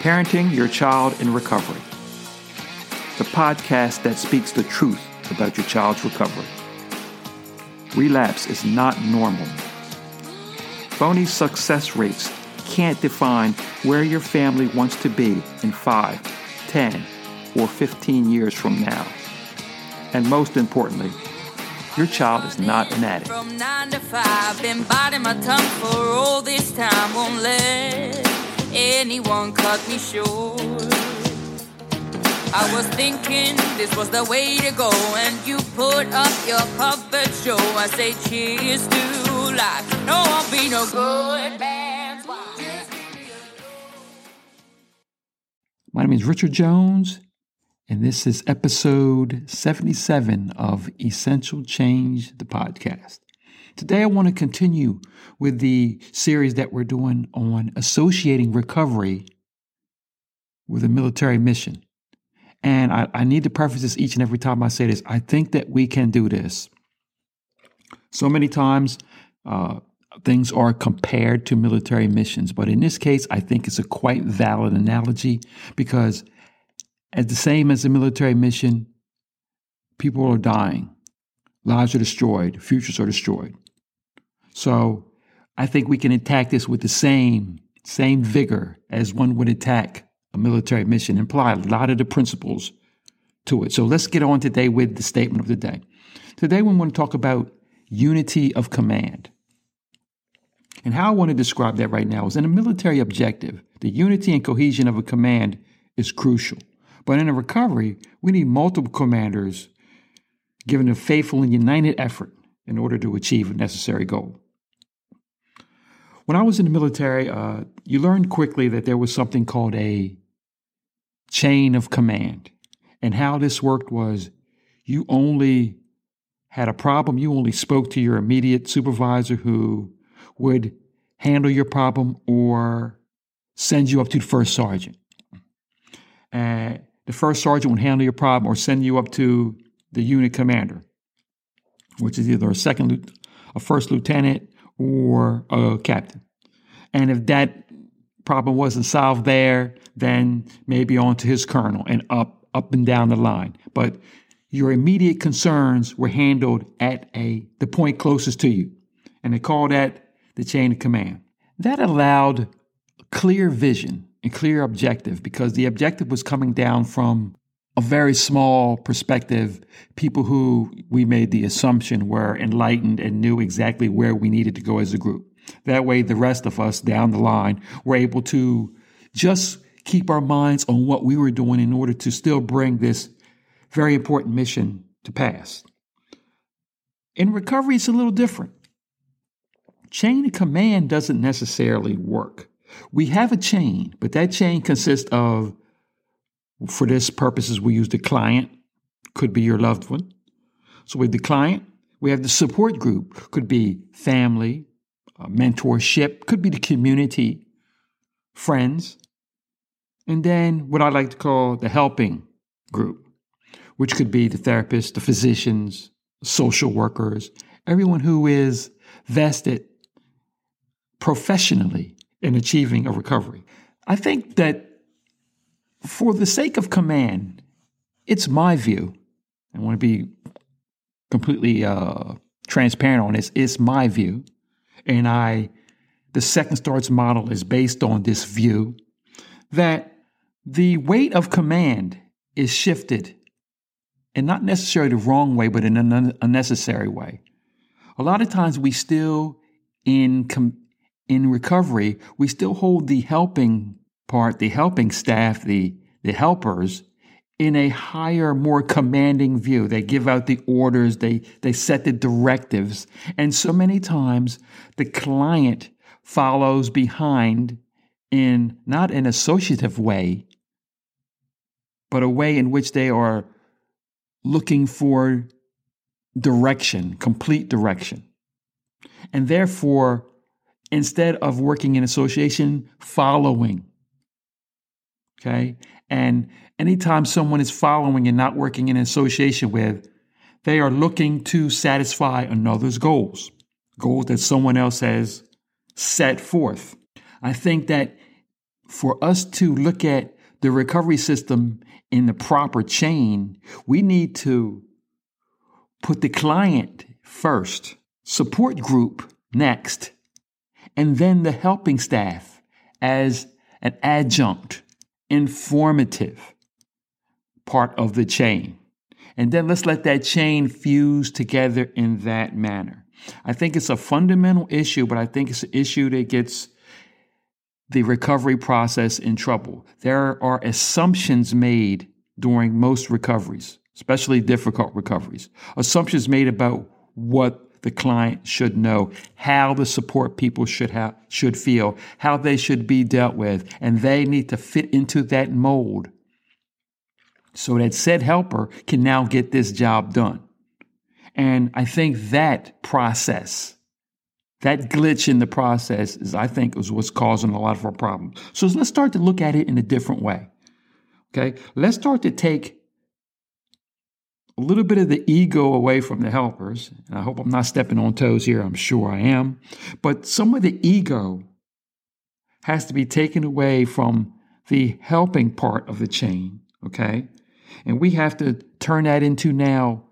Parenting Your Child in Recovery, the podcast that speaks the truth about your child's recovery. Relapse is not normal. Phony success rates can't define where your family wants to be in 5, 10, or 15 years from now. And most importantly, your child is not an addict. From nine to five, been biting my tongue for all this time. Won't let anyone cut me short. I was thinking this was the way to go, and you put up your puppet show. I say cheers to life. No, I'll be no good. My name is Richard Jones and this is episode 77 of Essential Change, the podcast. Today, I want to continue with the series that we're doing on associating recovery with a military mission. And I, I need to preface this each and every time I say this. I think that we can do this. So many times, uh, things are compared to military missions, but in this case, I think it's a quite valid analogy because as the same as a military mission, people are dying, lives are destroyed, futures are destroyed. So I think we can attack this with the same same hmm. vigor as one would attack a military mission, imply a lot of the principles to it. So let's get on today with the statement of the day. Today we want to talk about unity of command. And how I want to describe that right now is in a military objective, the unity and cohesion of a command is crucial. But in a recovery, we need multiple commanders giving a faithful and united effort in order to achieve a necessary goal. When I was in the military, uh, you learned quickly that there was something called a chain of command. And how this worked was you only had a problem, you only spoke to your immediate supervisor who would handle your problem or send you up to the first sergeant. The first sergeant would handle your problem or send you up to the unit commander, which is either a second, a first lieutenant, or a captain. And if that problem wasn't solved there, then maybe on to his colonel and up, up and down the line. But your immediate concerns were handled at a the point closest to you, and they call that the chain of command. That allowed clear vision and clear objective because the objective was coming down from a very small perspective, people who we made the assumption were enlightened and knew exactly where we needed to go as a group. That way, the rest of us down the line were able to just keep our minds on what we were doing in order to still bring this very important mission to pass. In recovery, it's a little different. Chain of command doesn't necessarily work. We have a chain, but that chain consists of, for this purposes, we use the client, could be your loved one. So with the client, we have the support group, could be family, mentorship, could be the community, friends. And then what I like to call the helping group, which could be the therapists, the physicians, social workers, everyone who is vested professionally in achieving a recovery. I think that for the sake of command, it's my view. I want to be completely uh, transparent on this. It's my view, and I, the second starts model is based on this view that the weight of command is shifted, and not necessarily the wrong way, but in an unnecessary way. A lot of times we still in com- in recovery, we still hold the helping part, the helping staff, the, the helpers in a higher, more commanding view. They give out the orders, they, they set the directives. And so many times the client follows behind in not an associative way, but a way in which they are looking for direction, complete direction. And therefore, instead of working in association, following. Okay. And anytime someone is following and not working in association with, they are looking to satisfy another's goals, goals that someone else has set forth. I think that for us to look at the recovery system in the proper chain, we need to put the client first, support group next, and then the helping staff as an adjunct, informative part of the chain. And then let's let that chain fuse together in that manner. I think it's a fundamental issue, but I think it's an issue that gets the recovery process in trouble. There are assumptions made during most recoveries, especially difficult recoveries. Assumptions made about what the client should know, how the support people should have should feel, how they should be dealt with, and they need to fit into that mold so that said helper can now get this job done. And I think that process, that glitch in the process is, I think, is what's causing a lot of our problems. So let's start to look at it in a different way. Okay. Let's start to take a little bit of the ego away from the helpers. And I hope I'm not stepping on toes here. I'm sure I am. But some of the ego has to be taken away from the helping part of the chain. Okay. And we have to turn that into now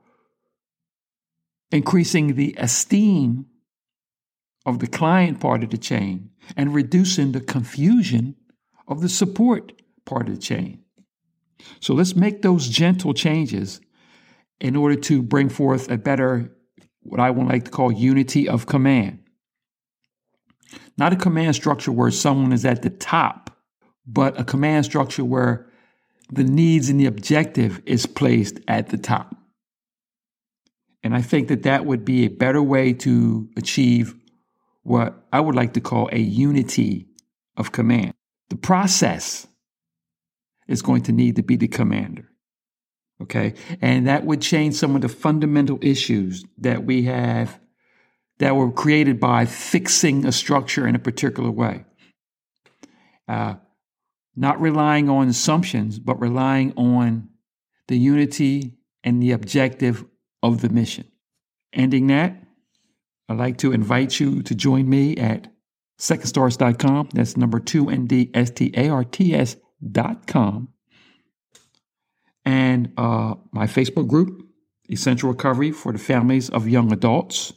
increasing the esteem of the client part of the chain and reducing the confusion of the support part of the chain. So let's make those gentle changes in order to bring forth a better, what I would like to call unity of command. Not a command structure where someone is at the top, but a command structure where the needs and the objective is placed at the top. And I think that that would be a better way to achieve what I would like to call a unity of command. The process is going to need to be the commander. Okay. And that would change some of the fundamental issues that we have that were created by fixing a structure in a particular way. Uh, not relying on assumptions, but relying on the unity and the objective of the mission. Ending that, I'd like to invite you to join me at secondstarts.com. That's number two N D S T A R T S.com. And uh, my Facebook group, Essential Recovery for the Families of Young Adults.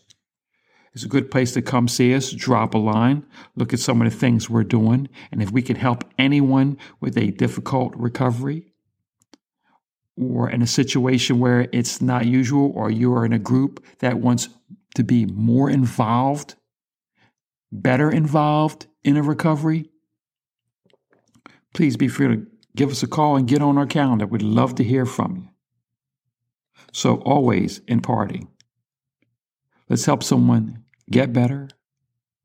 It's a good place to come see us, drop a line, look at some of the things we're doing. And if we can help anyone with a difficult recovery or in a situation where it's not usual, or you are in a group that wants to be more involved, better involved in a recovery, please be free to give us a call and get on our calendar. We'd love to hear from you. So, always in parting, let's help someone get better,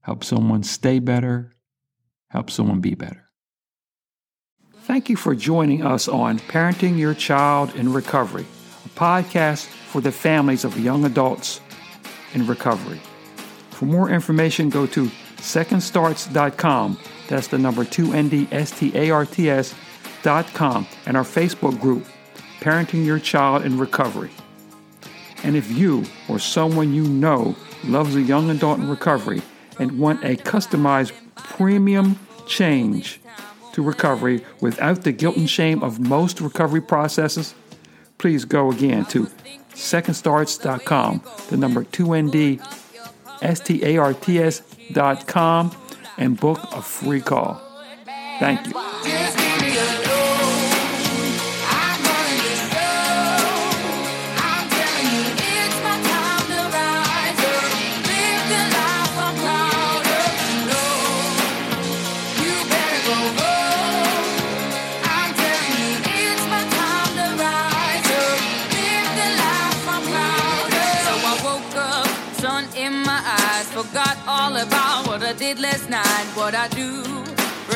help someone stay better, help someone be better. Thank you for joining us on Parenting Your Child in Recovery, a podcast for the families of young adults in recovery. For more information, go to secondstarts.com. That's the number 2NDSTARTS.com and our Facebook group, Parenting Your Child in Recovery. And if you or someone you know loves a young adult in recovery and want a customized premium change to recovery without the guilt and shame of most recovery processes, please go again to secondstarts.com, the number 2ND, S-T-A-R-T-S.com, and book a free call. Thank you. Forgot all about what I did last night. What I do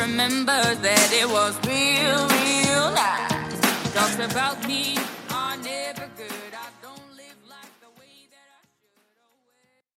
remember that it was real, real nice. Talks about me.